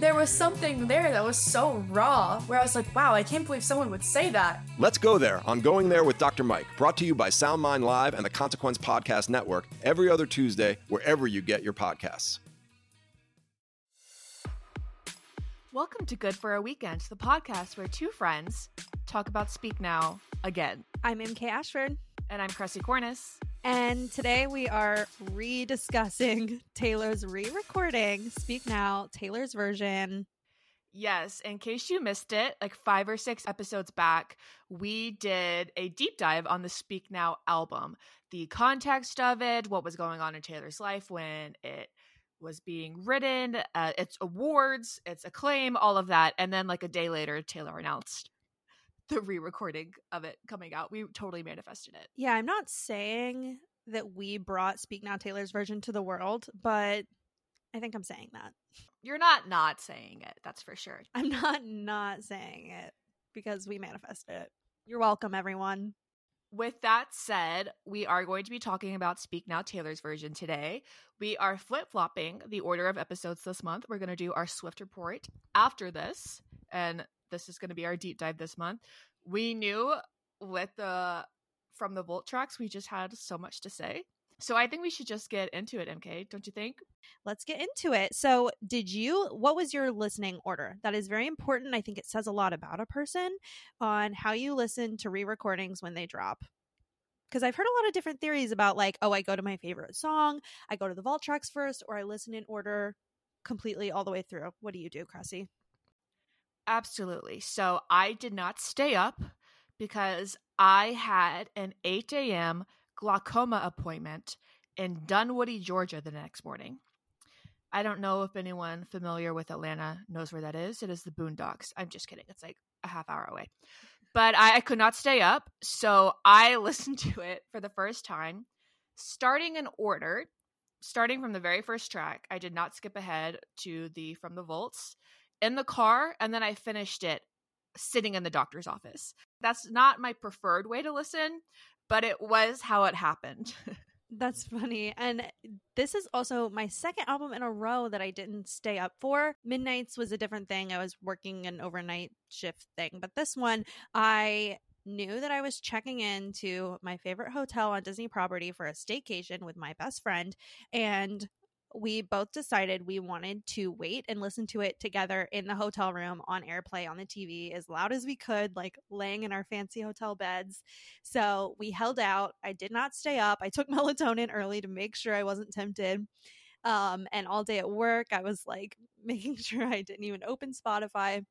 There was something there that was so raw where I was like, wow, I can't believe someone would say that. Let's go there on Going There with Dr. Mike, brought to you by SoundMind Live and the Consequence Podcast Network every other Tuesday, wherever you get your podcasts. Welcome to Good for a Weekend, the podcast where two friends talk about Speak Now again. I'm MK Ashford. And I'm Kressie Cornice. And today we are rediscussing Taylor's re recording, Speak Now, Taylor's version. Yes, in case you missed it, like five or six episodes back, we did a deep dive on the Speak Now album, the context of it, what was going on in Taylor's life when it was being written, uh, its awards, its acclaim, all of that. And then, like a day later, Taylor announced the re-recording of it coming out. We totally manifested it. Yeah, I'm not saying that we brought Speak Now Taylor's version to the world, but I think I'm saying that. You're not not saying it, that's for sure. I'm not not saying it because we manifested it. You're welcome, everyone. With that said, we are going to be talking about Speak Now Taylor's version today. We are flip flopping the order of episodes this month. We're going to do our Swift report after this, and this is going to be our deep dive this month. We knew with the from the Vault tracks, we just had so much to say. So I think we should just get into it, MK, don't you think? Let's get into it. So, did you what was your listening order? That is very important. I think it says a lot about a person on how you listen to re-recordings when they drop. Cuz I've heard a lot of different theories about like, oh, I go to my favorite song, I go to the vault tracks first or I listen in order completely all the way through. What do you do, Kressie? Absolutely. So, I did not stay up because I had an 8 a.m. glaucoma appointment in Dunwoody, Georgia the next morning. I don't know if anyone familiar with Atlanta knows where that is. It is the Boondocks. I'm just kidding. It's like a half hour away. But I, I could not stay up. So I listened to it for the first time, starting in order, starting from the very first track. I did not skip ahead to the From the Vaults in the car. And then I finished it sitting in the doctor's office. That's not my preferred way to listen, but it was how it happened. That's funny. And this is also my second album in a row that I didn't stay up for. Midnights was a different thing. I was working an overnight shift thing. But this one, I knew that I was checking into my favorite hotel on Disney property for a staycation with my best friend. And we both decided we wanted to wait and listen to it together in the hotel room on airplay on the TV as loud as we could, like laying in our fancy hotel beds. So we held out. I did not stay up. I took melatonin early to make sure I wasn't tempted. Um, and all day at work, I was like making sure I didn't even open Spotify.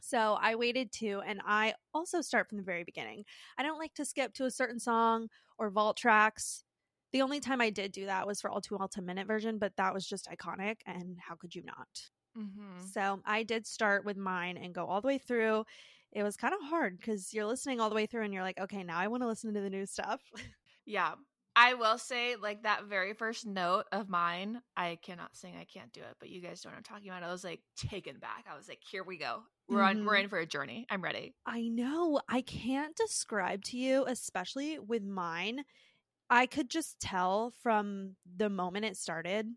So I waited too, and I also start from the very beginning. I don't like to skip to a certain song or vault tracks the only time I did do that was for All Too Well 10 minute version, but that was just iconic. And how could you not? Mm-hmm. So I did start with mine and go all the way through. It was kind of hard because you're listening all the way through and you're like, okay, now I want to listen to the new stuff. Yeah. I will say, like that very first note of mine, I cannot sing, I can't do it, but you guys know what I'm talking about. I was like taken back. I was like, here we go. We're mm-hmm. on we're in for a journey. I'm ready. I know. I can't describe to you, especially with mine. I could just tell from the moment it started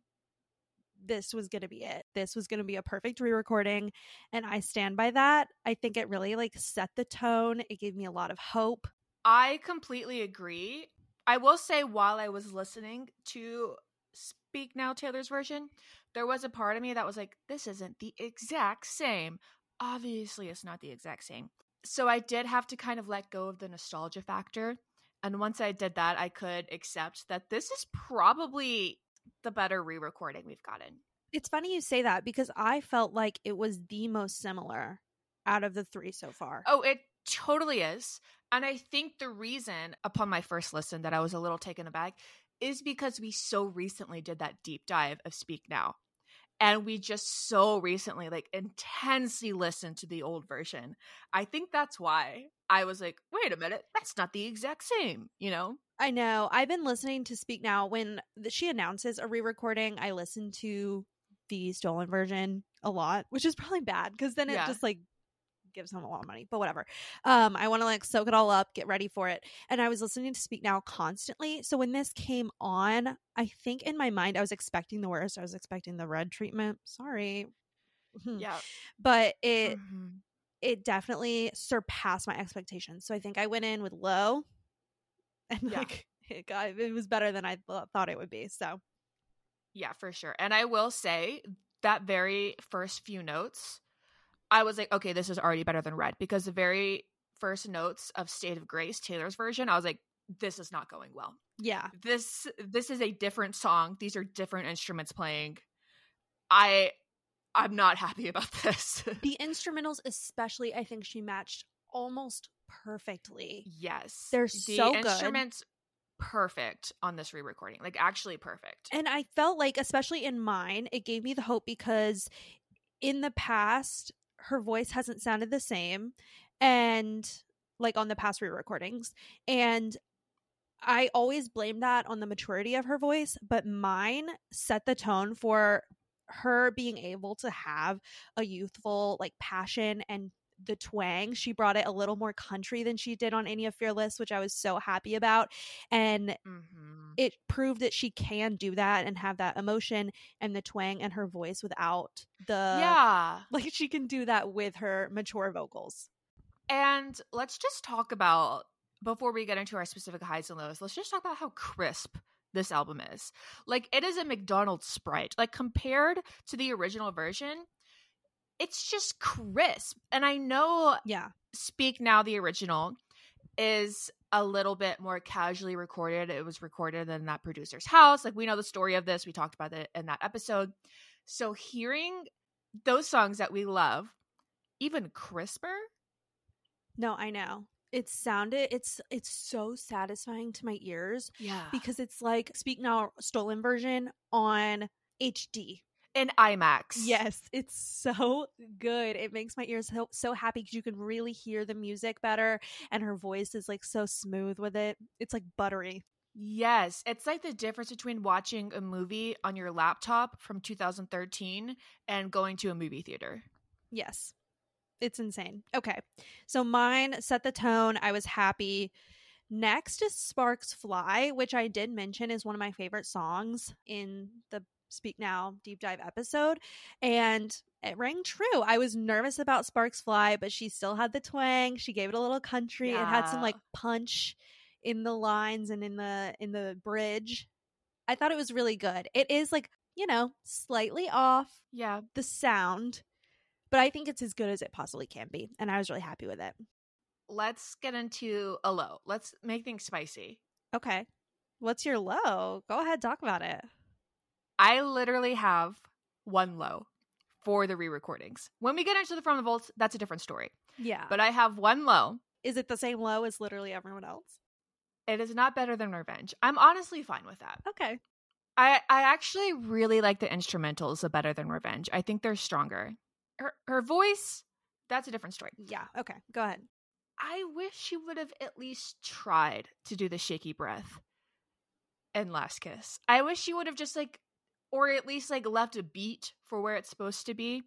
this was going to be it. This was going to be a perfect re-recording and I stand by that. I think it really like set the tone. It gave me a lot of hope. I completely agree. I will say while I was listening to Speak Now Taylor's version, there was a part of me that was like this isn't the exact same. Obviously it's not the exact same. So I did have to kind of let go of the nostalgia factor and once I did that, I could accept that this is probably the better re recording we've gotten. It's funny you say that because I felt like it was the most similar out of the three so far. Oh, it totally is. And I think the reason upon my first listen that I was a little taken aback is because we so recently did that deep dive of Speak Now. and we just so recently like intensely listened to the old version. I think that's why I was like, wait a minute, that's not the exact same, you know? I know. I've been listening to Speak Now when the, she announces a re-recording. I listen to the stolen version a lot, which is probably bad because then it Yeah. just like gives them a lot of money. But whatever. Um, I want to like soak it all up, get ready for it. And I was listening to Speak Now constantly. So when this came on, I think in my mind I was expecting the worst. I was expecting the red treatment. Sorry. Yeah. But it Mhm. It definitely surpassed my expectations. So I think I went in with low, and Yeah. like it got it was better than I th- thought it would be. So Yeah, for sure. And I will say that very first few notes, I was like, okay, this is already better than Red because the very first notes of State of Grace, Taylor's version, I was like, this is not going well. yeah, This this is a different song. These are different instruments playing. I I'm not happy about this. the instrumentals, especially, I think she matched almost perfectly. yes. They're the so good. instruments perfect on this re-recording. Like actually perfect. And I felt like, especially in mine, it gave me the hope because in the past, her voice hasn't sounded the same. And like on the past re recordings. And I always blame that on the maturity of her voice, but mine set the tone for her being able to have a youthful like passion and the twang. She brought it a little more country than she did on any of Fearless, which I was so happy about. And Mhm. it proved that she can do that and have that emotion and the twang and her voice without the yeah. like she can do that with her mature vocals. And let's just talk about before we get into our specific highs and lows, let's just talk about how crisp this album is. Like it is a McDonald's sprite. Like compared to the original version, it's just crisp. And I know Yeah. Speak Now the original is a little bit more casually recorded. It was recorded in that producer's house. Like we know the story of this. We talked about it in that episode. So hearing those songs that we love even crisper No, I know. It sounded it's it's so satisfying to my ears yeah because it's like Speak Now stolen version on HD. in IMAX. Yes, it's so good. It makes my ears so, so happy because you can really hear the music better and her voice is like so smooth with it. It's like buttery. Yes. It's like the difference between watching a movie on your laptop from 2013 and going to a movie theater. Yes. It's insane. Okay. So mine set the tone. I was happy. Next is Sparks Fly, which I did mention is one of my favorite songs in the Speak Now deep dive episode. And it rang true. I was nervous about Sparks Fly, but she still had the twang. She gave it a little country. It had some like punch in the lines and in the in the bridge. I thought it was really good. It is like, you know, slightly off Yeah. the sound, but I think it's as good as it possibly can be. And I was really happy with it. Let's get into a low. Let's make things spicy. Okay. What's your low? Go ahead, talk about it. I literally have one low for the re recordings. When we get into the From the Vaults, that's a different story. Yeah. But I have one low. is it the same low as literally everyone else? It is not better than Revenge. I'm honestly fine with that. Okay. I I actually really like the instrumentals of Better Than Revenge. I think they're stronger. Her her voice, that's a different story. Yeah. Okay. Go ahead. I wish she would have at least tried to do the shaky breath and Last Kiss. I wish she would have just like or at least like left a beat for where it's supposed to be.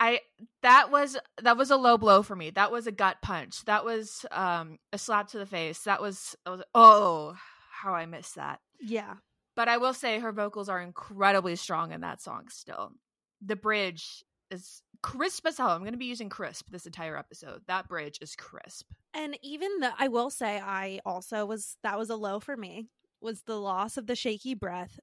I that was that was a low blow for me. That was a gut punch. That was um a slap to the face. That was, that was oh how I missed that. Yeah. But I will say her vocals are incredibly strong in that song still. The bridge is crisp as hell. I'm going to be using crisp this entire episode. That bridge is crisp. And even the I will say I also was that was a low for me was the loss of the shaky breath.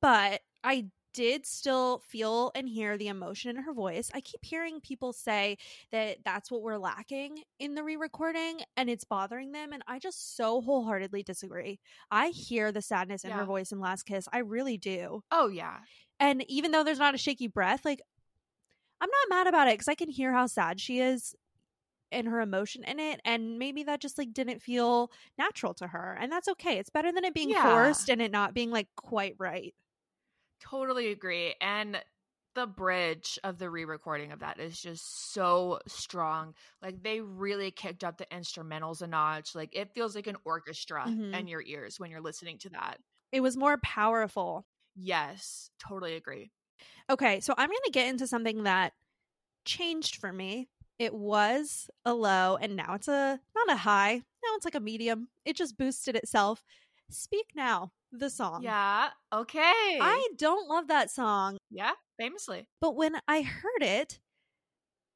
But I did still feel and hear the emotion in her voice. I keep hearing people say that that's what we're lacking in the re-recording and it's bothering them and I just so wholeheartedly disagree. I hear the sadness in her voice in Last Kiss. I really do. Oh yeah. And even though there's not a shaky breath, like I'm not mad about it cuz I can hear how sad she is and her emotion in it and maybe that just like didn't feel natural to her and that's okay. It's better than it being Yeah. forced and it not being like quite right. Totally agree. And the bridge of the re-recording of that is just so strong. Like they really kicked up the instrumentals a notch. Like it feels like an orchestra Mhm. in your ears when you're listening to that. It was more powerful. Yes, totally agree. Okay, so I'm going to get into something that changed for me. It was a low and now it's a not a high. Now it's like a medium. It just boosted itself. Speak Now, the song. Yeah. Okay. I don't love that song, yeah, famously. but when I heard it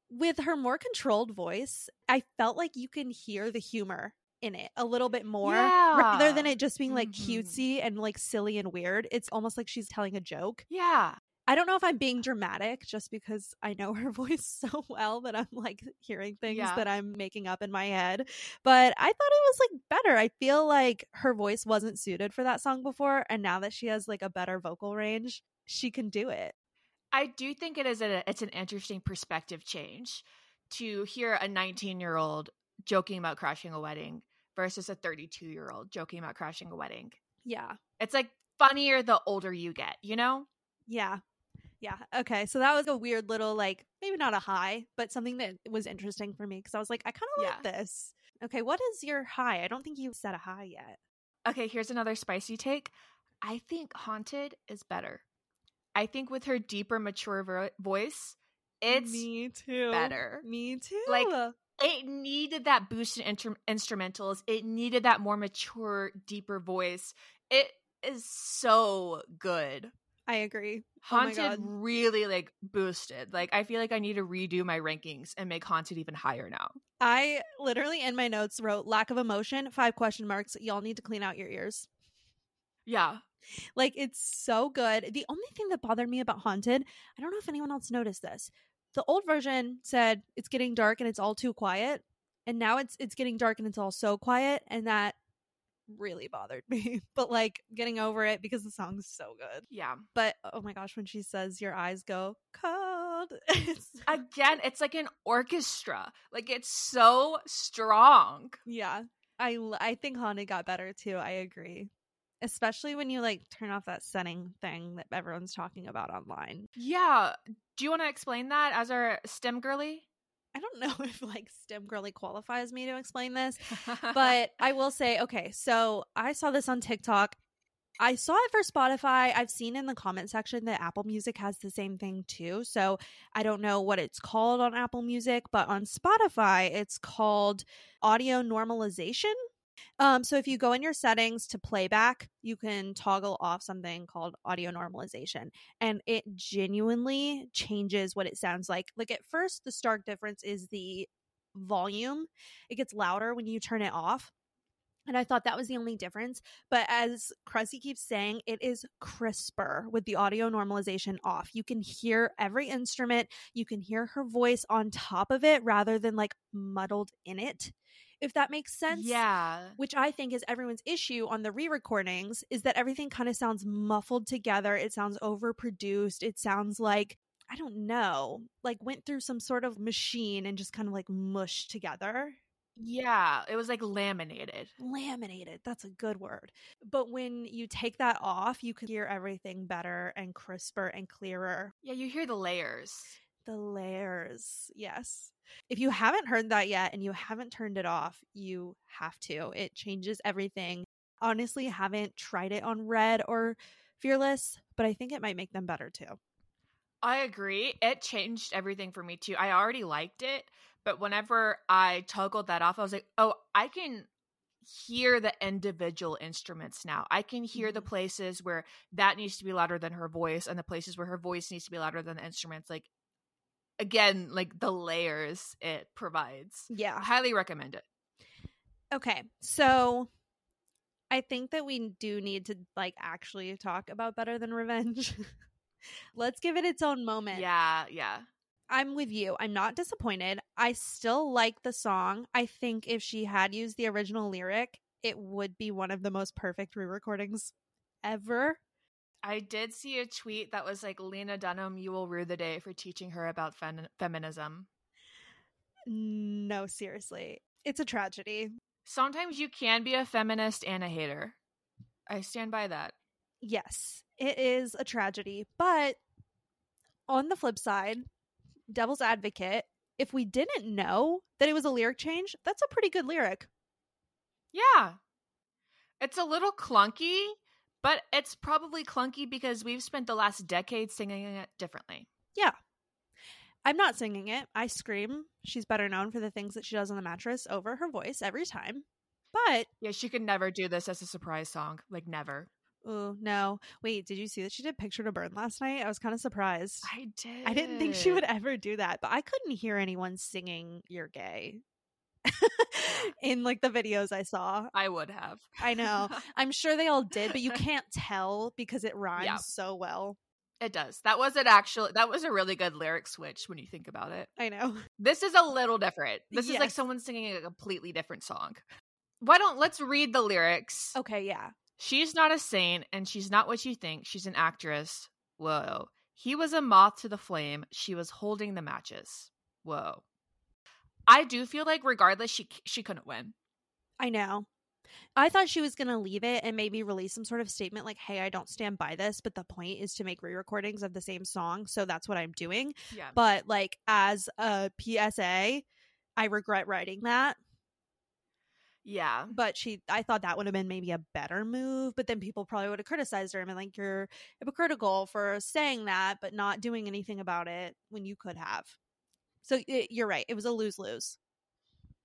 with her more controlled voice, I felt like you can hear the humor in it a little bit more rather than it just being like Mhm. cutesy and like silly and weird. It's almost like she's telling a joke. Yeah. I don't know if I'm being dramatic just because I know her voice so well that I'm like hearing things Yeah. that I'm making up in my head. But I thought it was like better. I feel like her voice wasn't suited for that song before. And now that she has like a better vocal range, she can do it. I do think it is a it's an interesting perspective change to hear a 19 year old joking about crashing a wedding versus a 32 year old joking about crashing a wedding. Yeah. It's like funnier the older you get, you know? Yeah. Yeah. Okay. So that was a weird little, like, maybe not a high, but something that was interesting for me because I was like, I kind of like this. Okay. What is your high? I don't think you said a high yet. Okay, here's another spicy take. I think Haunted is better. I think with her deeper, mature vo- voice, it's me too. better. Me too. Like, it needed that boost in intr- instrumentals. It needed that more mature, deeper voice. It is so good. I agree. Oh Haunted God. really like boosted. Like I feel like I need to redo my rankings and make Haunted even higher now. I literally in my notes wrote lack of emotion, five question marks. Y'all need to clean out your ears. Yeah. Like it's so good. The only thing that bothered me about Haunted, I don't know if anyone else noticed this. The old version said it's getting dark and it's all too quiet, and now it's it's getting dark and it's all so quiet, and that really bothered me. But like getting over it because the song's so good. Yeah. But oh my gosh, when she says your eyes go cold, it's Again, it's like an orchestra. Like it's so strong. Yeah. i i think Haunted got better too. I agree. Especially when you like turn off that setting thing that everyone's talking about online. Yeah. Do you want to explain that as our STEM girly? I don't know if like STEM girly qualifies me to explain this, but I will say, okay, so I saw this on TikTok. I saw it for Spotify. I've seen in the comment section that Apple Music has the same thing too. So I don't know what it's called on Apple Music, but on Spotify, it's called audio normalization. Um, so if you go in your settings to playback, you can toggle off something called audio normalization, and it genuinely changes what it sounds like. Like at first, the stark difference is the volume; it gets louder when you turn it off. And I thought that was the only difference. But as Kressie keeps saying, it is crisper with the audio normalization off. You can hear every instrument, you can hear her voice on top of it rather than like muddled in it, if that makes sense. yeah. Which I think is everyone's issue on the re recordings is that everything kind of sounds muffled together. It sounds overproduced. It sounds like, I don't know, like went through some sort of machine and just kind of like mushed together Yeah. It was like laminated. laminated. That's a good word. But when you take that off, you can hear everything better and crisper and clearer. Yeah, you hear the layers. The layers. Yes. If you haven't heard that yet and you haven't turned it off, you have to. It changes everything. Honestly, haven't tried it on Red or Fearless, but I think it might make them better too. I agree. It changed everything for me too. I already liked it, but whenever I toggled that off, I was like, oh, I can hear the individual instruments now. I can hear the Mhm. places where that needs to be louder than her voice and the places where her voice needs to be louder than the instruments. Like, again, like the layers it provides. Yeah. highly recommend it. Okay. So I think that we do need to like actually talk about Better Than Revenge. Let's give it its own moment. Yeah, yeah. I'm with you. I'm not disappointed. I still like the song. I think if she had used the original lyric, it would be one of the most perfect re recordings ever. I did see a tweet that was like, Lena Dunham, you will rue the day for teaching her about fen- feminism. No, seriously. It's a tragedy. Sometimes you can be a feminist and a hater. I stand by that. Yes. it is a tragedy. But on the flip side, devil's advocate, if we didn't know that it was a lyric change, that's a pretty good lyric. Yeah. It's a little clunky, but it's probably clunky because we've spent the last decade singing it differently. Yeah. I'm not singing it. I scream. She's better known for the things that she does on the mattress over her voice every time. But Yeah, she could never do this as a surprise song. Like never. oh no. Wait, did you see that she did Picture to Burn last night? I was kind of surprised. I did. I didn't think she would ever do that, but I couldn't hear anyone singing You're Gay in like the videos I saw. I would have. I know. I'm sure they all did, but you can't tell because it rhymes Yeah. so well. It does. That was an actual that was a really good lyric switch when you think about it. I know. This is a little different. This is like someone singing a completely different song. Why don't let's read the lyrics. Okay, yeah. She's not a saint and she's not what you think. She's an actress. Whoa. He was a moth to the flame. She was holding the matches. Whoa. I do feel like regardless she she couldn't win. I know. I thought she was going to leave it and maybe release some sort of statement like, hey, I don't stand by this, but the point is to make re recordings of the same song. So that's what I'm doing. Yeah. But like, as a PSA, I regret writing that. Yeah. But she, I thought that would have been maybe a better move. But then people probably would have criticized her and been like, you're hypocritical for saying that, but not doing anything about it when you could have. So it, you're right. It was a lose lose.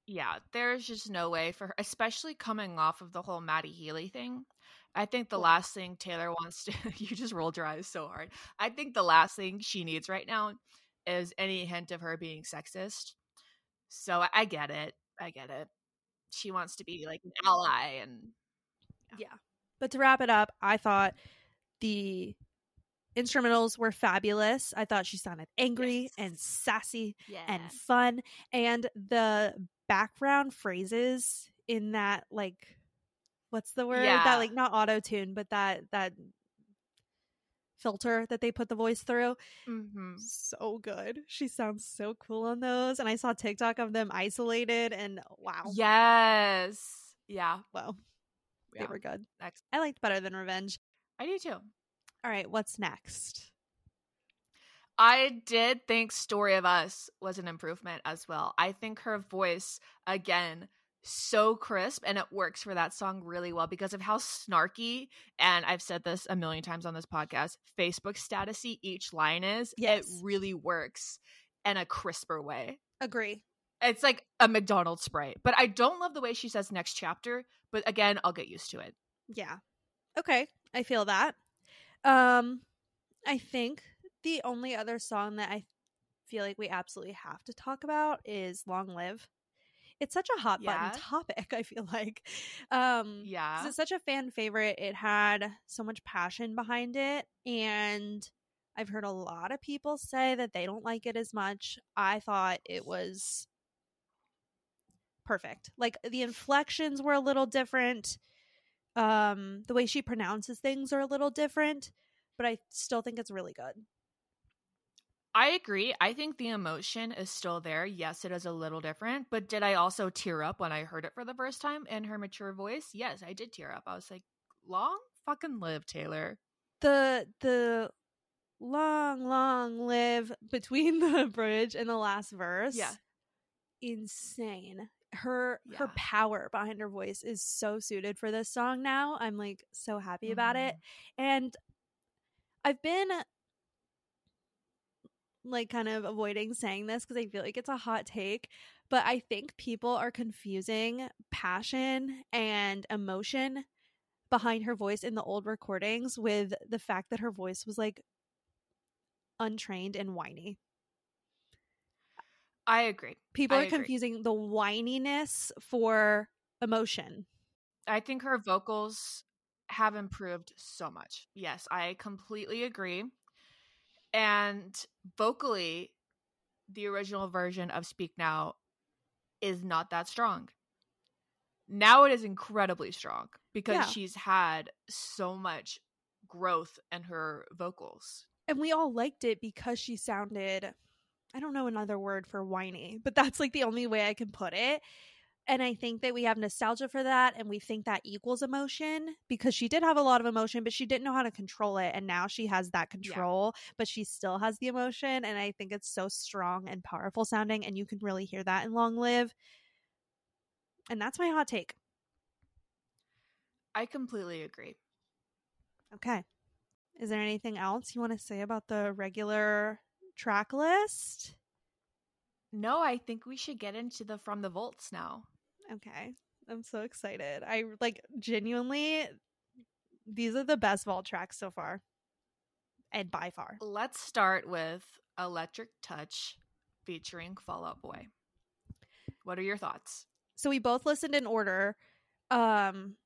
Yeah, there's just no way for her, especially coming off of the whole Matty Healy thing. I think the last thing Taylor wants to you just rolled your eyes so hard. I think the last thing she needs right now is any hint of her being sexist. So I, I get it. I get it. She wants to be like an ally and Yeah. But to wrap it up, I thought the instrumentals were fabulous. I thought she sounded angry Yes. and sassy and fun. And the background phrases in that, like, what's the word? Yeah. That, like, not auto tune, but that, that filter that they put the voice through. hmm So good. She sounds so cool on those. And I saw TikTok of them isolated, and wow. Yes. Yeah. Wow. yeah. They were good. Ex- I liked Better Than Revenge. I do too. All right, what's next? I did think Story of Us was an improvement as well. I think her voice, again, so crisp and it works for that song really well because of how snarky and I've said this a million times on this podcast, Facebook statusy each line is. Yes. It really works in a crisper way. Agree. It's like a McDonald's Sprite. But I don't love the way she says next chapter, but again, I'll get used to it. Yeah. Okay, I feel that. Um I think the only other song that I feel like we absolutely have to talk about is Long Live. It's such a hot Yeah. button topic, I feel like. Um Yeah. it's such a fan favorite. It had so much passion behind it and I've heard a lot of people say that they don't like it as much. I thought it was perfect. Like the inflections were a little different. Um the way she pronounces things are a little different, but I still think it's really good. I agree. I think the emotion is still there. Yes, it is a little different, but did I also tear up when I heard it for the first time in her mature voice? Yes, I did tear up. I was like, "Long fucking live Taylor." The the long long live between the bridge and the last verse. Yeah. Insane. Her her power behind her voice is so suited for this song now. I'm like so happy about it. Mm-hmm. And I've been like kind of avoiding saying this because I feel like it's a hot take, but I think people are confusing passion and emotion behind her voice in the old recordings with the fact that her voice was like untrained and whiny. I agree. People I are agree. confusing the whininess for emotion. I think her vocals have improved so much. Yes, I completely agree. And vocally, the original version of Speak Now is not that strong. Now it is incredibly strong because Yeah. she's had so much growth in her vocals. And we all liked it because she sounded I don't know another word for whiny, but that's like the only way I can put it. And I think that we have nostalgia for that and we think that equals emotion because she did have a lot of emotion, but she didn't know how to control it. And now she has that control, but she still has the emotion. And I think it's so strong and powerful sounding. And you can really hear that in Long Live. And that's my hot take. I completely agree. Okay. Is there anything else you want to say about the regular track list? No, I think we should get into the from the vaults now. Okay. I'm so excited. I like genuinely these are the best vault tracks so far. And by far. Let's start with Electric Touch featuring Fall Out Boy. What are your thoughts? So we both listened in order. Um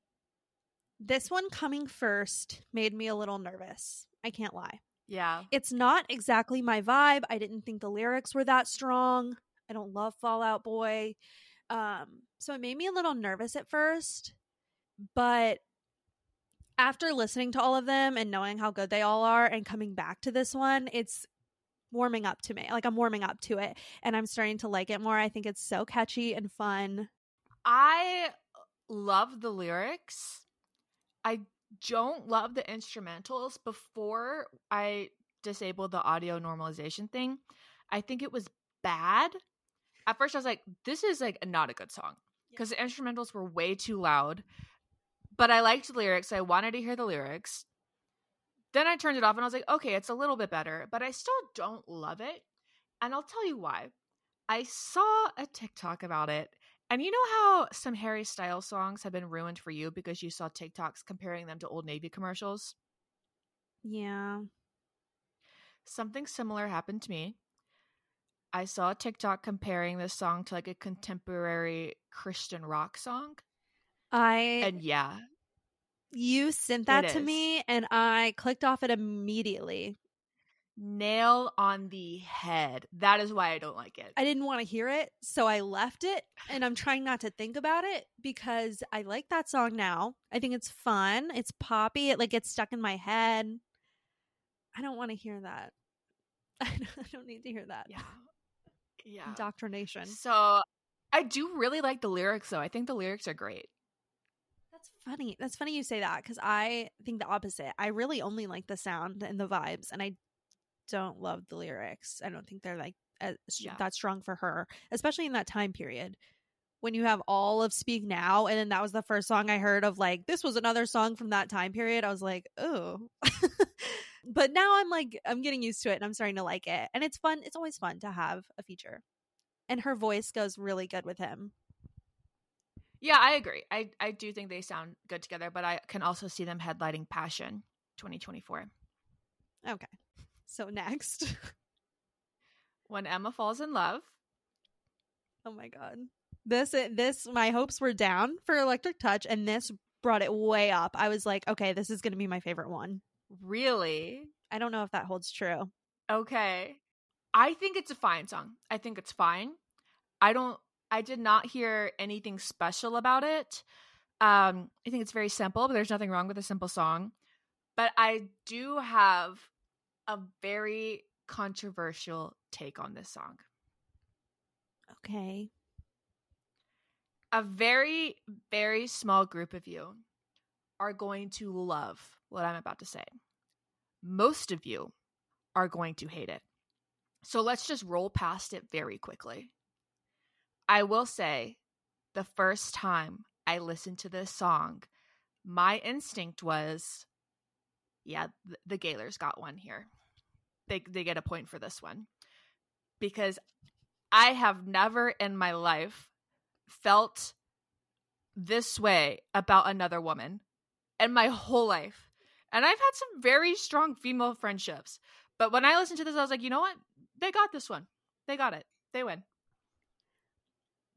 this one coming first made me a little nervous. I can't lie. Yeah. It's not exactly my vibe. I didn't think the lyrics were that strong. I don't love Fall Out Boy. Um, so it made me a little nervous at first. But after listening to all of them and knowing how good they all are and coming back to this one, it's warming up to me. Like I'm warming up to it and I'm starting to like it more. I think it's so catchy and fun. I love the lyrics. I don't love the instrumentals. Before I disabled the audio normalization thing, I think it was bad. At first, I was like, this is like not a good song because the instrumentals were way too loud. But I liked the lyrics. So I wanted to hear the lyrics. Then I turned it off and I was like, okay, it's a little bit better, but I still don't love it. And I'll tell you why. I saw a TikTok about it and you know how some Harry Styles songs have been ruined for you because you saw TikToks comparing them to Old Navy commercials? Yeah. Something similar happened to me. I saw a TikTok comparing this song to like a contemporary Christian rock song. I And yeah, you sent that to is. me and I clicked off it immediately. Nail on the head. That is why I don't like it. I didn't want to hear it, so I left it and I'm trying not to think about it because I like that song now. I think it's fun. It's poppy. It like gets stuck in my head. I don't want to hear that. I don't, need to hear that. yeah. Yeah. Indoctrination. So I do really like the lyrics though. I think the lyrics are great. That's funny. That's funny you say that because I think the opposite. I really only like the sound and the vibes, and I don't love the lyrics. I don't think they're like as, Yeah. that strong for her, especially in that time period when you have all of Speak Now, and then that was the first song I heard of. Like this was another song from that time period. I was like, oh. but now I'm like, I'm getting used to it, and I'm starting to like it, and it's fun. It's always fun to have a feature, and her voice goes really good with him. Yeah, I agree. I I do think they sound good together, but I can also see them headlighting Passion 2024. Okay, so next. When Emma falls in love. Oh my god. This this my hopes were down for Electric Touch and this brought it way up. I was like, okay, this is going to be my favorite one. Really? I don't know if that holds true. Okay. I think it's a fine song. I think it's fine. I don't I did not hear anything special about it. Um I think it's very simple, but there's nothing wrong with a simple song. But I do have a very controversial take on this song. Okay. a very, very small group of you are going to love what I'm about to say. Most of you are going to hate it. So let's just roll past it very quickly. I will say the first time I listened to this song, my instinct was yeah, th- the Gaylors got one here. They they get a point for this one. Because I have never in my life felt this way about another woman in my whole life. And I've had some very strong female friendships. But when I listened to this, I was like, you know what? They got this one. They got it. They win.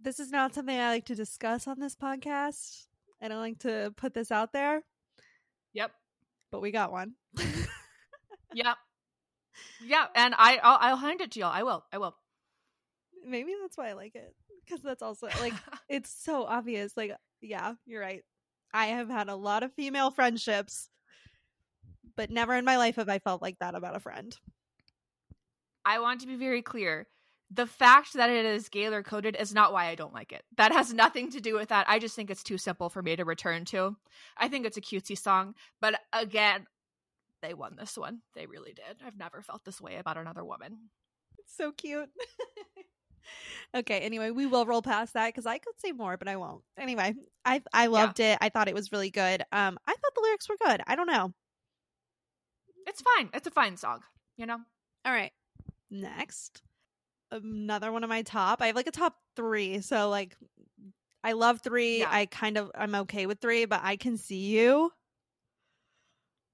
This is not something I like to discuss on this podcast. I don't like to put this out there, Yep. but we got one. Yep. Yeah. And I, I'll, I'll hand it to y'all. I will. I will. Maybe that's why I like it because that's also like it's so obvious. Like, yeah, you're right. I have had a lot of female friendships, but never in my life have I felt like that about a friend. I want to be very clear. the fact that it is Gaylor coded is not why I don't like it. That has nothing to do with that. I just think it's too simple for me to return to. I think it's a cutesy song, but again, they won this one. They really did. I've never felt this way about another woman. so cute. okay, anyway, we will roll past that because I could say more, but I won't. Anyway, I I loved it. I thought it was really good. Um, I thought the lyrics were good. I don't know. It's fine. It's a fine song, you know? All right. Next. Another one of my top. I have like a top three. So like I love three. Yeah. I kind of I'm okay with three, but I can see you.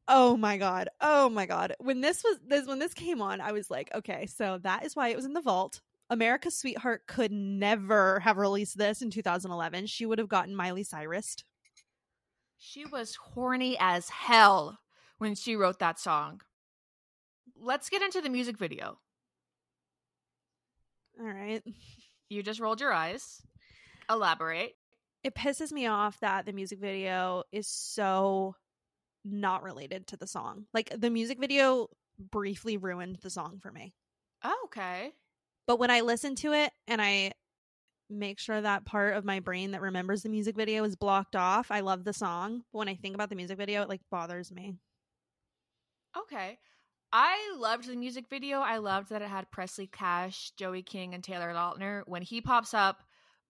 Oh my god. Oh my god. When this was this when this came on, I was like, okay, so that is why it was in the vault. America's Sweetheart could never have released this in 2011. She would have gotten Miley Cyrus. She was horny as hell when she wrote that song. Let's get into the music video. All right. You just rolled your eyes. Elaborate. It pisses me off that the music video is so not related to the song. Like the music video briefly ruined the song for me. Oh, okay. But when I listen to it and I make sure that part of my brain that remembers the music video is blocked off, I love the song. But when I think about the music video, it like bothers me. Okay. I loved the music video. I loved that it had Presley Cash, Joey King, and Taylor Lautner. When he pops up,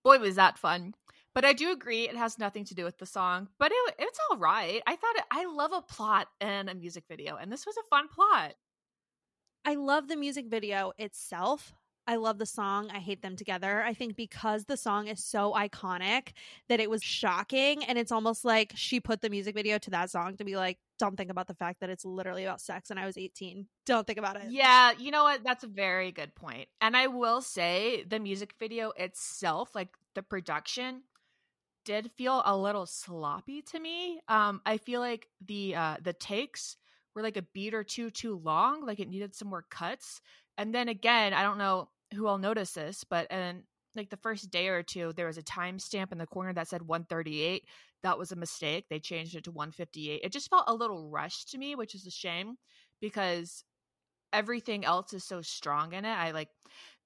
boy, was that fun. But I do agree it has nothing to do with the song. But it, it's all right. I thought it, I love a plot and a music video, and this was a fun plot. I love the music video itself. I love the song. I hate them together. I think because the song is so iconic that it was shocking. And it's almost like she put the music video to that song to be like, don't think about the fact that it's literally about sex and I was 18. Don't think about it. Yeah, you know what? That's a very good point. And I will say the music video itself, like the production, did feel a little sloppy to me. Um, I feel like the uh the takes were like a beat or two too long, like it needed some more cuts. And then again, I don't know who all noticed this, but and like the first day or two, there was a timestamp in the corner that said 138. That was a mistake. They changed it to 158. It just felt a little rushed to me, which is a shame because everything else is so strong in it. I like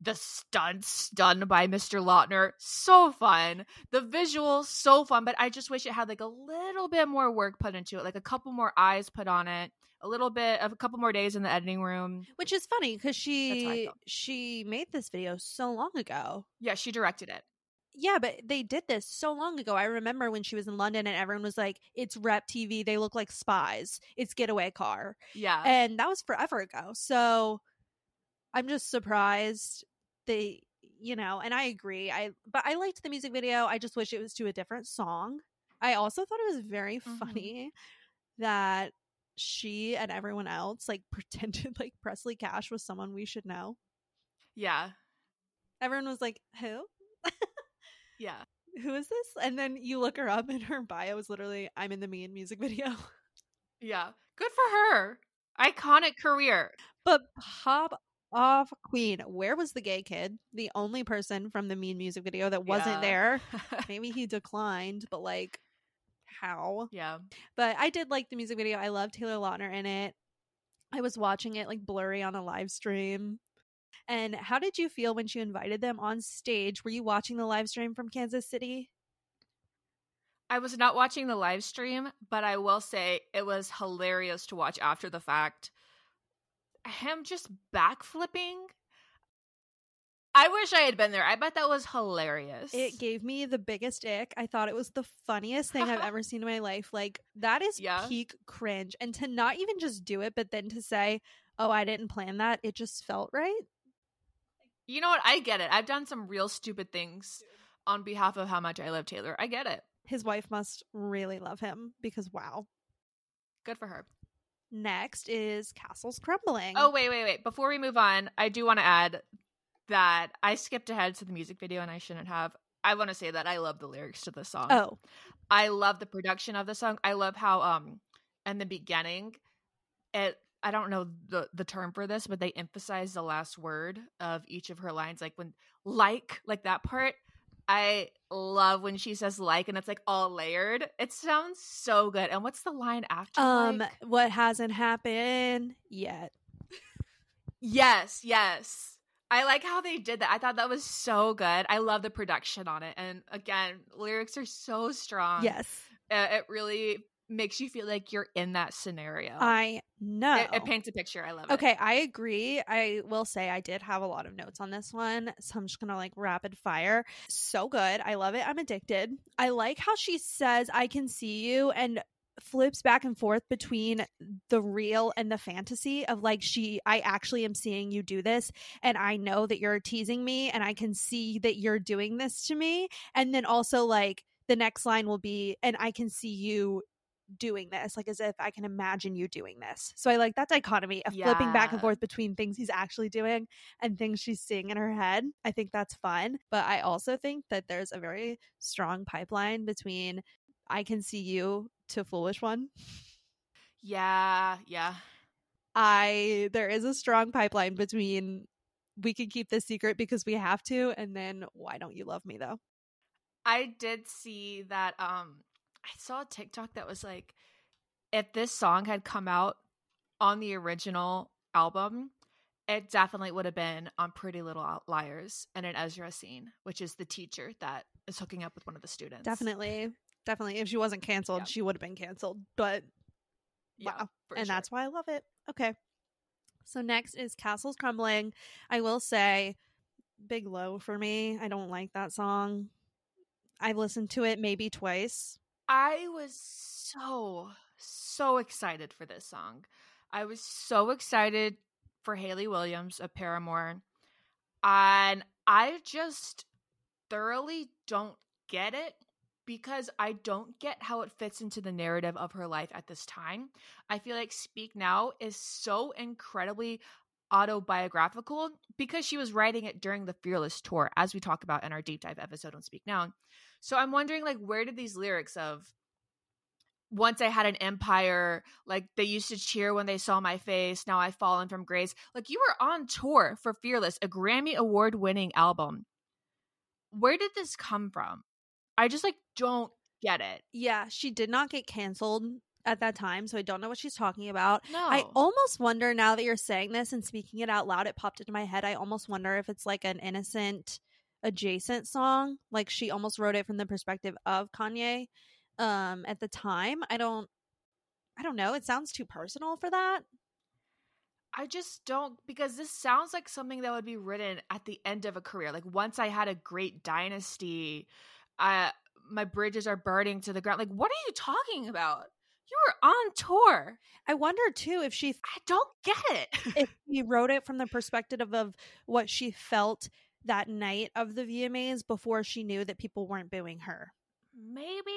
the stunts done by Mr. Lautner, so fun. The visuals, so fun, but I just wish it had like a little bit more work put into it, like a couple more eyes put on it, a little bit of a couple more days in the editing room. Which is funny because That's how I she she made this video so long ago. Yeah, she directed it. Yeah, but they did this so long ago. I remember when she was in London and everyone was like, it's rep TV. They look like spies. It's getaway car. Yeah. and that was forever ago. So I'm just surprised they, you know, and I agree. I but I liked the music video. I just wish it was to a different song. I also thought it was very Mhm. funny that she and everyone else like pretended like Presley Cash was someone we should know. yeah. Everyone was like, "Who? Yeah. Who is this?" And then you look her up, and her bio is literally, "I'm in the Mean music video." Yeah. Good for her. Iconic career. But pop off queen. Where was the gay kid? The only person from the mean music video that wasn't Yeah. there. Maybe he declined, but like how? yeah. But I did like the music video. I love Taylor Lautner in it. I was watching it like blurry on a live stream. And how did you feel when she invited them on stage? Were you watching the live stream from Kansas City? I was not watching the live stream, but I will say it was hilarious to watch after the fact. Him just backflipping. I wish I had been there. I bet that was hilarious. It gave me the biggest ick. I thought it was the funniest thing I've ever seen in my life. Like that is Yeah. peak cringe. And to not even just do it, but then to say, "Oh, I didn't plan that," it just felt right. you know what? I get it. I've done some real stupid things on behalf of how much I love Taylor. I get it. His wife must really love him because wow. Good for her. Next is Castles Crumbling. Oh, wait, wait, wait. Before we move on, I do want to add that I skipped ahead to the music video and I shouldn't have. I want to say that I love the lyrics to the song. oh, I love the production of the song. I love how um in the beginning it I don't know the the term for this, but they emphasize the last word of each of her lines like when like like that part. I love when she says like and it's like all layered. It sounds so good. And what's the line after um, like? what hasn't happened yet? Yes, yes. I like how they did that. I thought that was so good. I love the production on it. And again, lyrics are so strong. Yes. Uh, it really makes you feel like you're in that scenario. I know. it, it paints a picture. I love it. Okay, I agree. I will say I did have a lot of notes on this one, so I'm just gonna like rapid fire. So good. I love it. I'm addicted. I like how she says, I can see you, and flips back and forth between the real and the fantasy of like she I actually am seeing you do this and I know that you're teasing me and I can see that you're doing this to me and then also like the next line will be and I can see you doing this like as if I can imagine you doing this. So I like that dichotomy of flipping back and forth between things he's actually doing and things she's seeing in her head. I think that's fun, but I also think that there's a very strong pipeline between I can see you to foolish one. Yeah, yeah. I there is a strong pipeline between we can keep this secret because we have to and then why don't you love me though? I did see that um I saw a TikTok that was like if this song had come out on the original album, it definitely would have been on Pretty Little Liars and an Ezra scene, which is the teacher that is hooking up with one of the students. Definitely. Definitely if she wasn't canceled, Yeah. she would have been canceled. But Yeah, wow. and sure. that's why I love it. Okay. So next is Castles Crumbling. I will say big low for me. I don't like that song. I've listened to it maybe twice. I was so so excited for this song. I was so excited for Hayley Williams of Paramore. And I just thoroughly don't get it because I don't get how it fits into the narrative of her life at this time. I feel like Speak Now is so incredibly autobiographical because she was writing it during the Fearless tour, as we talk about in our deep dive episode on Speak Now. So I'm wondering, like, where did these lyrics of once I had an empire, like they used to cheer when they saw my face, now I've fallen from grace. Like you were on tour for Fearless, a Grammy award winning album. Where did this come from? I just like don't get it. Yeah, she did not get canceled at that time, so I don't know what she's talking about. No. I almost wonder now that you're saying this and speaking it out loud, it popped into my head. I almost wonder if it's like an innocent adjacent song. Like she almost wrote it from the perspective of Kanye um at the time. I don't I don't know. It sounds too personal for that. I just don't because this sounds like something that would be written at the end of a career. Like once I had a great dynasty, uh my bridges are burning to the ground. Like what are you talking about? You were on tour. I wonder too if she I don't get it. if she wrote it from the perspective of, of what she felt that night of the VMAs before she knew that people weren't booing her. Maybe.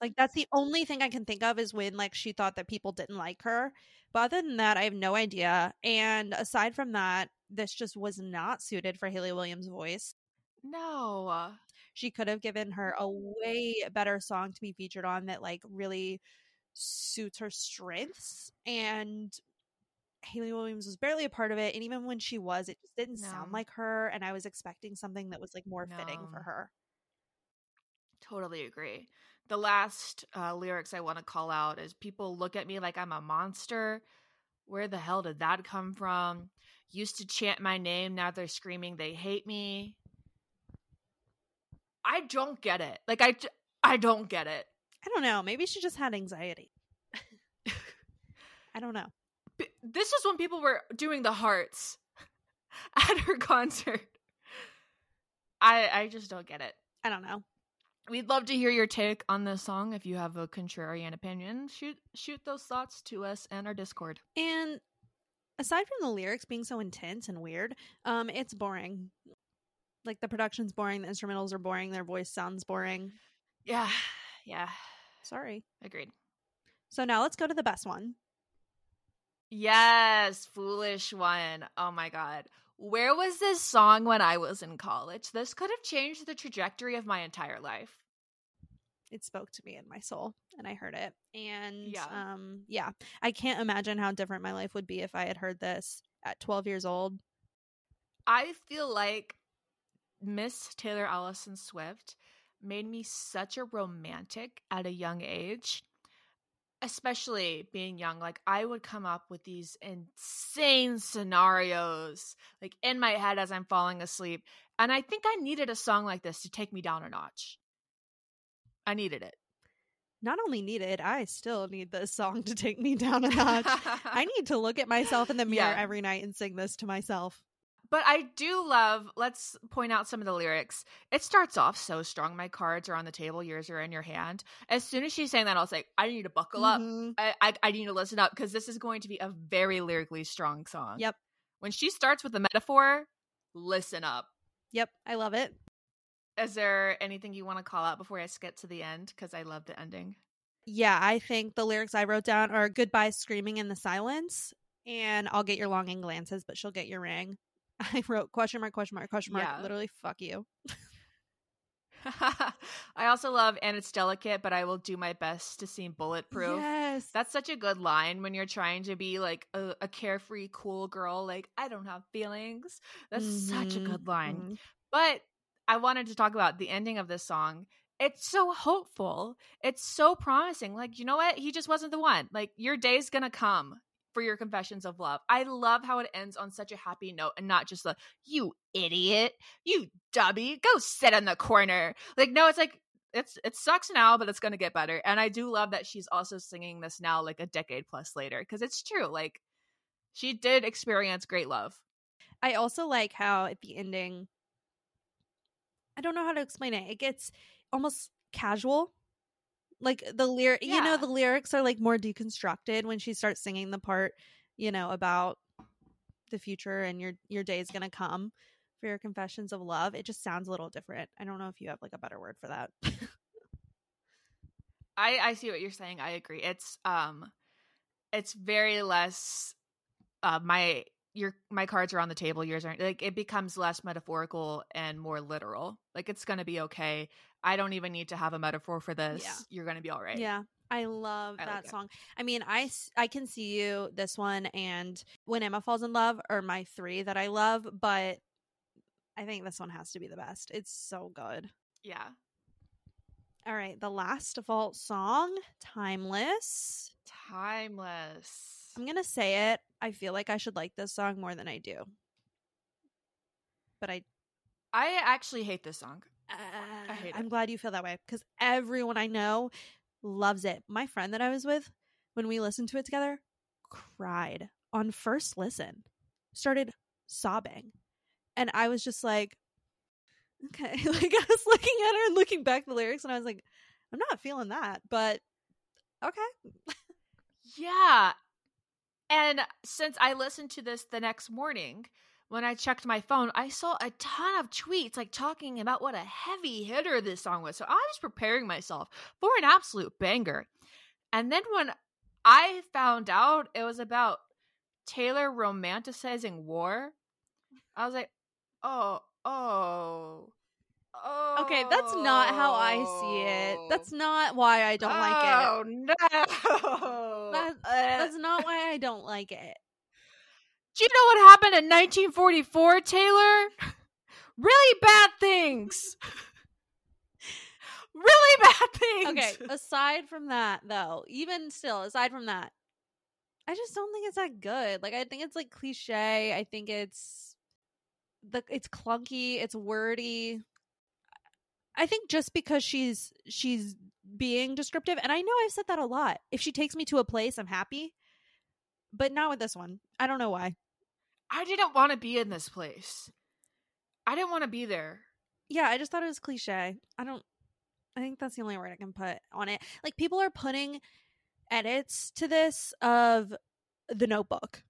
Like that's the only thing I can think of is when like she thought that people didn't like her. But other than that, I have no idea. And aside from that, this just was not suited for Hayley Williams' voice. No. She could have given her a mm. way better song to be featured on that like really suits her strengths. And Hayley Williams was barely a part of it. And even when she was, it just didn't sound like her. And I was expecting something that was like more fitting for her. Totally agree. The last uh, lyrics I want to call out is people look at me like I'm a monster. Where the hell did that come from? Used to chant my name, now they're screaming they hate me. I don't get it. Like I, I don't get it. I don't know. Maybe she just had anxiety. I don't know. This is when people were doing the hearts at her concert. I I just don't get it. I don't know. We'd love to hear your take on this song. If you have a contrarian opinion, shoot shoot those thoughts to us and our Discord. And aside from the lyrics being so intense and weird, um, it's boring. Like the production's boring, the instrumentals are boring, their voice sounds boring. Yeah, yeah, Sorry. agreed. So now let's go to the best one. Yes, foolish one. Oh my god. Where was this song when I was in college? This could have changed the trajectory of my entire life. It spoke to me in my soul and I heard it. And Yeah. um yeah, I can't imagine how different my life would be if I had heard this at 12 years old. I feel like Miss Taylor Allison Swift made me such a romantic at a young age. Especially being young, like I would come up with these insane scenarios like in my head as I'm falling asleep. And I think I needed a song like this to take me down a notch. I needed it. Not only needed, I still need this song to take me down a notch. I need to look at myself in the mirror Yeah. every night and sing this to myself. But I do love, let's point out some of the lyrics. It starts off so strong. My cards are on the table, yours are in your hand. As soon as she's saying that, I was like, I need to buckle up. Mhm. I, I, I need to listen up because this is going to be a very lyrically strong song. Yep. When she starts with the metaphor, listen up. Yep, I love it. Is there anything you want to call out before I skip to the end? Because I love the ending. Yeah, I think the lyrics I wrote down are goodbye screaming in the silence and I'll get your longing glances, but she'll get your ring. I wrote question mark, question mark, question mark. Yeah. Literally, fuck you. I also love, and it's delicate, but I will do my best to seem bulletproof. Yes. That's such a good line when you're trying to be like a, a carefree, cool girl. Like, I don't have feelings. That's such a Mhm, good line. mhm. But I wanted to talk about the ending of this song. It's so hopeful. It's so promising. Like, you know what? He just wasn't the one. Like, your day's gonna come for your confessions of love. I love how it ends on such a happy note and not just the you idiot, you dummy, go sit in the corner. Like, no, it's like it's it sucks now, but it's gonna get better. And I do love that she's also singing this now, like a decade plus later, because it's true. Like, she did experience great love. I also like how at the ending, I don't know how to explain it. It gets almost casual. Like the lyric, you know, the lyrics are like more deconstructed when she starts singing the part, you know, about the future and your your day is gonna come for your confessions of love. It just sounds a little different. I don't know if you have like a better word for that. I I see what you're saying. I agree. It's um it's very less uh my your my cards are on the table, yours aren't. Like it becomes less metaphorical and more literal. Like it's going to be okay. I don't even need to have a metaphor for this. Yeah. You're going to be all right. Yeah. I love I like that it. song. I mean, I I can see you this one and when Emma falls in love are my three that I love, but I think this one has to be the best. It's so good. Yeah. All right, the last default song, Timeless. Timeless. I'm gonna say it. I feel like I should like this song more than I do, but I I actually hate this song. uh, hate I'm it. glad you feel that way because everyone I know loves it. My friend that I was with when we listened to it together cried on first listen, started sobbing, and I was just like, okay. like I was looking at her and looking back the lyrics, and I was like, I'm not feeling that, but okay. Yeah. And since I listened to this the next morning, when I checked my phone, I saw a ton of tweets like talking about what a heavy hitter this song was. So I was preparing myself for an absolute banger. And then when I found out it was about Taylor romanticizing war, I was like, oh, oh. Oh, Okay, that's not how I see it. That's oh. not why I don't like it. Oh no! That- That's not why I don't like it. Do you know what happened in 1944, Taylor? Really bad things. really bad things. Okay, aside from that, though, even still, aside from that, I just don't think it's that good. Like, I think it's like cliche. I think it's the it's clunky. It's wordy. I think just because she's she's being descriptive, and I know I've said that a lot. If she takes me to a place, I'm happy, but not with this one. I don't know why. I didn't want to be in this place. I didn't want to be there. yeah, I just thought it was cliche. I don't. I think that's the only word I can put on it. Like people are putting edits to this of the Notebook,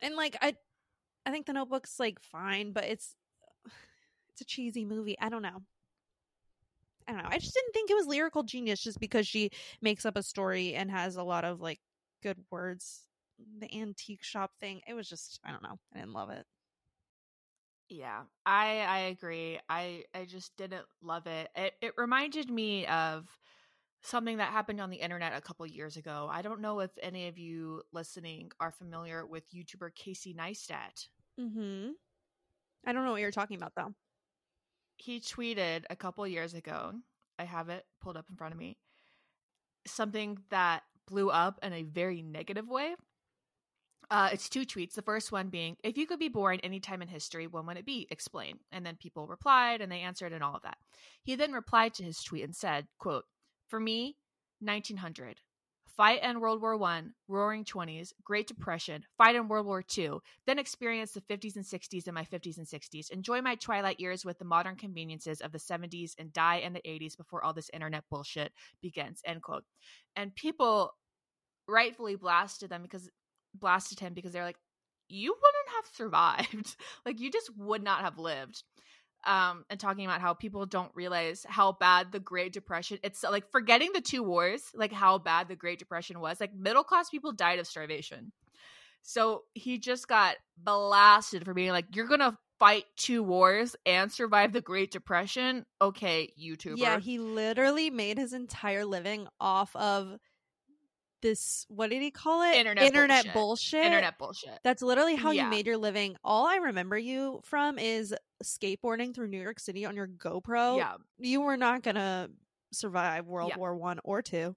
and like I, I think the Notebook's like fine, but it's it's a cheesy movie. I don't know. I don't know. I just didn't think it was lyrical genius just because she makes up a story and has a lot of like good words. The antique shop thing. It was just I don't know. I didn't love it. Yeah, I I agree. I I just didn't love it. It it reminded me of something that happened on the internet a couple years ago. I don't know if any of you listening are familiar with YouTuber Casey Neistat. Mm-hmm. I don't know what you're talking about though. He tweeted a couple years ago. I have it pulled up in front of me. Something that blew up in a very negative way. Uh, it's two tweets. The first one being, if you could be born any time in history, when would it be? Explain. And then people replied and they answered and all of that. He then replied to his tweet and said, quote, for me, 1900. Fight in World War One, Roaring Twenties, Great Depression, fight in World War Two, then experience the 50s and 60s in my 50s and 60s, enjoy my twilight years with the modern conveniences of the 70s, and die in the 80s before all this internet bullshit begins. End quote. And people rightfully blasted them because blasted him because they're like, you wouldn't have survived. like you just would not have lived. Um and talking about how people don't realize how bad the great depression it's like forgetting the two wars like how bad the great depression was like middle class people died of starvation. So he just got blasted for being like you're gonna fight two wars and survive the great depression? Okay youtuber. Yeah, he literally made his entire living off of this what did he call it? Internet bullshit. bullshit. internet bullshit That's literally how Yeah. you made your living. All I remember you from is skateboarding through New York City on your GoPro. yeah You were not gonna survive World Yeah. War One or two.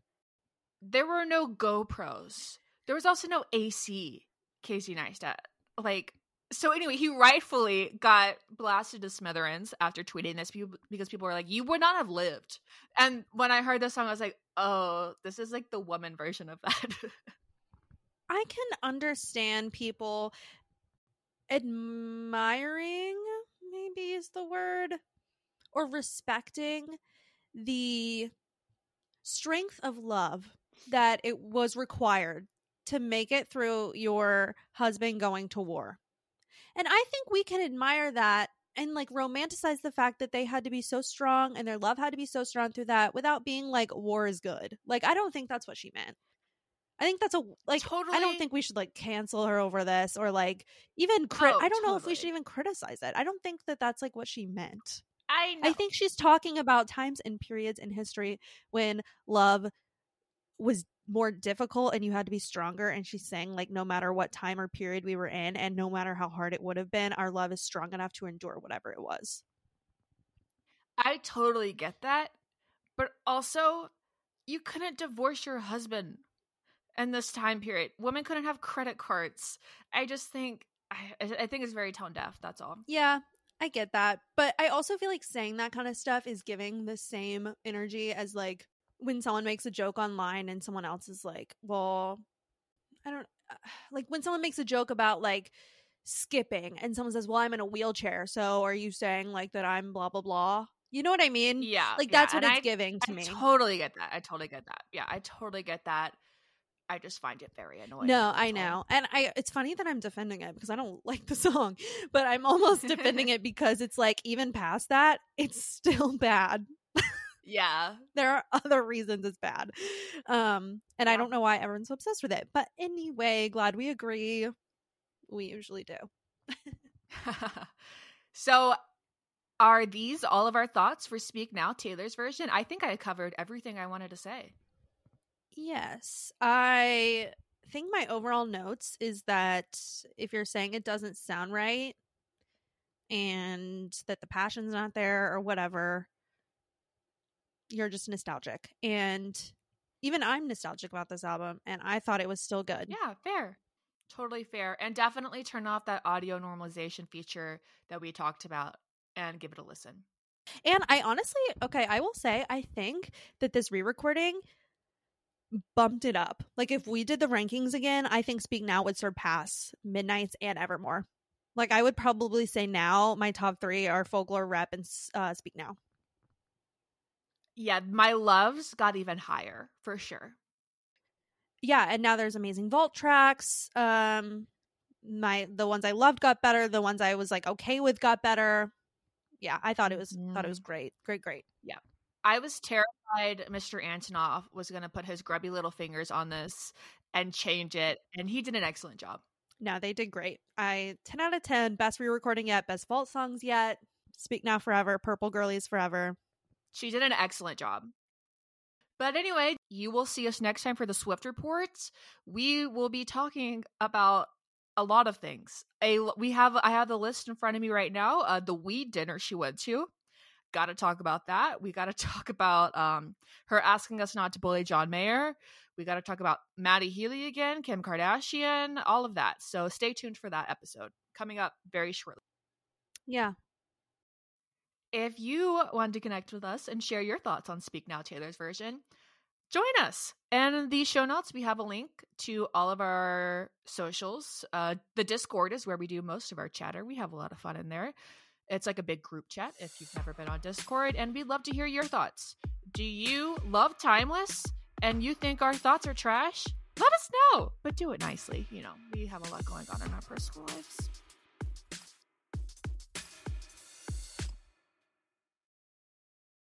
there were no GoPros. There was also no AC, Casey Neistat. Like, so anyway, he rightfully got blasted to smithereens after tweeting this because people were like, you would not have lived. And when I heard this song, I was like, oh, this is like the woman version of that. I can understand people admiring, maybe is the word, or respecting the strength of love that it was required to make it through your husband going to war. And I think we can admire that and like romanticize the fact that they had to be so strong and their love had to be so strong through that without being like war is good. Like I don't think that's what she meant. I think that's a like totally. I don't think we should like cancel her over this or like even crit Oh, I don't know if we should even criticize it. I don't think that that's like what she meant. I know. I think she's talking about times and periods in history when love was more difficult and you had to be stronger and she's saying like no matter what time or period we were in and no matter how hard it would have been our love is strong enough to endure whatever it was I totally get that. But also, you couldn't divorce your husband in this time period. Women couldn't have credit cards. I just think, I, I think it's very tone deaf. That's all. yeah i get that but i also feel like saying that kind of stuff is giving the same energy as like when someone makes a joke online and someone else is like well i don't uh, like when someone makes a joke about like skipping and someone says well i'm in a wheelchair so are you saying like that i'm blah blah blah you know what i mean Yeah. like yeah, that's what and it's I- giving to I me totally get that. I totally get that. Yeah, I totally get that. I just find it very annoying. no i know and i it's funny that i'm defending it because i don't like the song but i'm almost defending it because it's like even past that it's still bad Yeah. there are other reasons it's bad um and i don't know why everyone's so obsessed with it but anyway glad we agree we usually do so, are these all of our thoughts for Speak Now, Taylor's version? I think I covered everything I wanted to say. yes i think my overall notes is that if you're saying it doesn't sound right and that the passion's not there or whatever you're just nostalgic and even i'm nostalgic about this album and i thought it was still good Yeah, fair. Totally fair. And definitely turn off that audio normalization feature that we talked about and give it a listen. And I honestly, okay, I will say, I think that this re recording bumped it up. Like, if we did the rankings again, I think Speak Now would surpass Midnights and Evermore. Like, I would probably say now my top three are Folklore, Rep, and uh, Speak Now. Yeah, my loves got even higher for sure. Yeah, and now there's amazing vault tracks. Um, my the ones I loved got better. The ones I was like okay with got better. Yeah, I thought it was thought it was great, great, great. Yeah. I was terrified Mr. Antonoff was going to put his grubby little fingers on this and change it, and he did an excellent job. No, they did great. I 10 out of 10. Best re-recording yet. Best vault songs yet. Speak Now Forever. Purple Girlies Forever. She did an excellent job. But anyway, you will see us next time for the Swift reports. We will be talking about a lot of things. A we have I have the list in front of me right now. Uh, the weed dinner she went to. Got to talk about that. We got to talk about um her asking us not to bully John Mayer. We got to talk about Matty Healy again, Kim Kardashian, all of that. So stay tuned for that episode coming up very shortly. Yeah. If you want to connect with us and share your thoughts on Speak Now Taylor's version, join us. And in the show notes, we have a link to all of our socials. Uh, the Discord is where we do most of our chatter. We have a lot of fun in there. It's like a big group chat if you've never been on Discord, and we'd love to hear your thoughts. Do you love Timeless and you think our thoughts are trash? Let us know, but do it nicely. You know, we have a lot going on in our personal lives.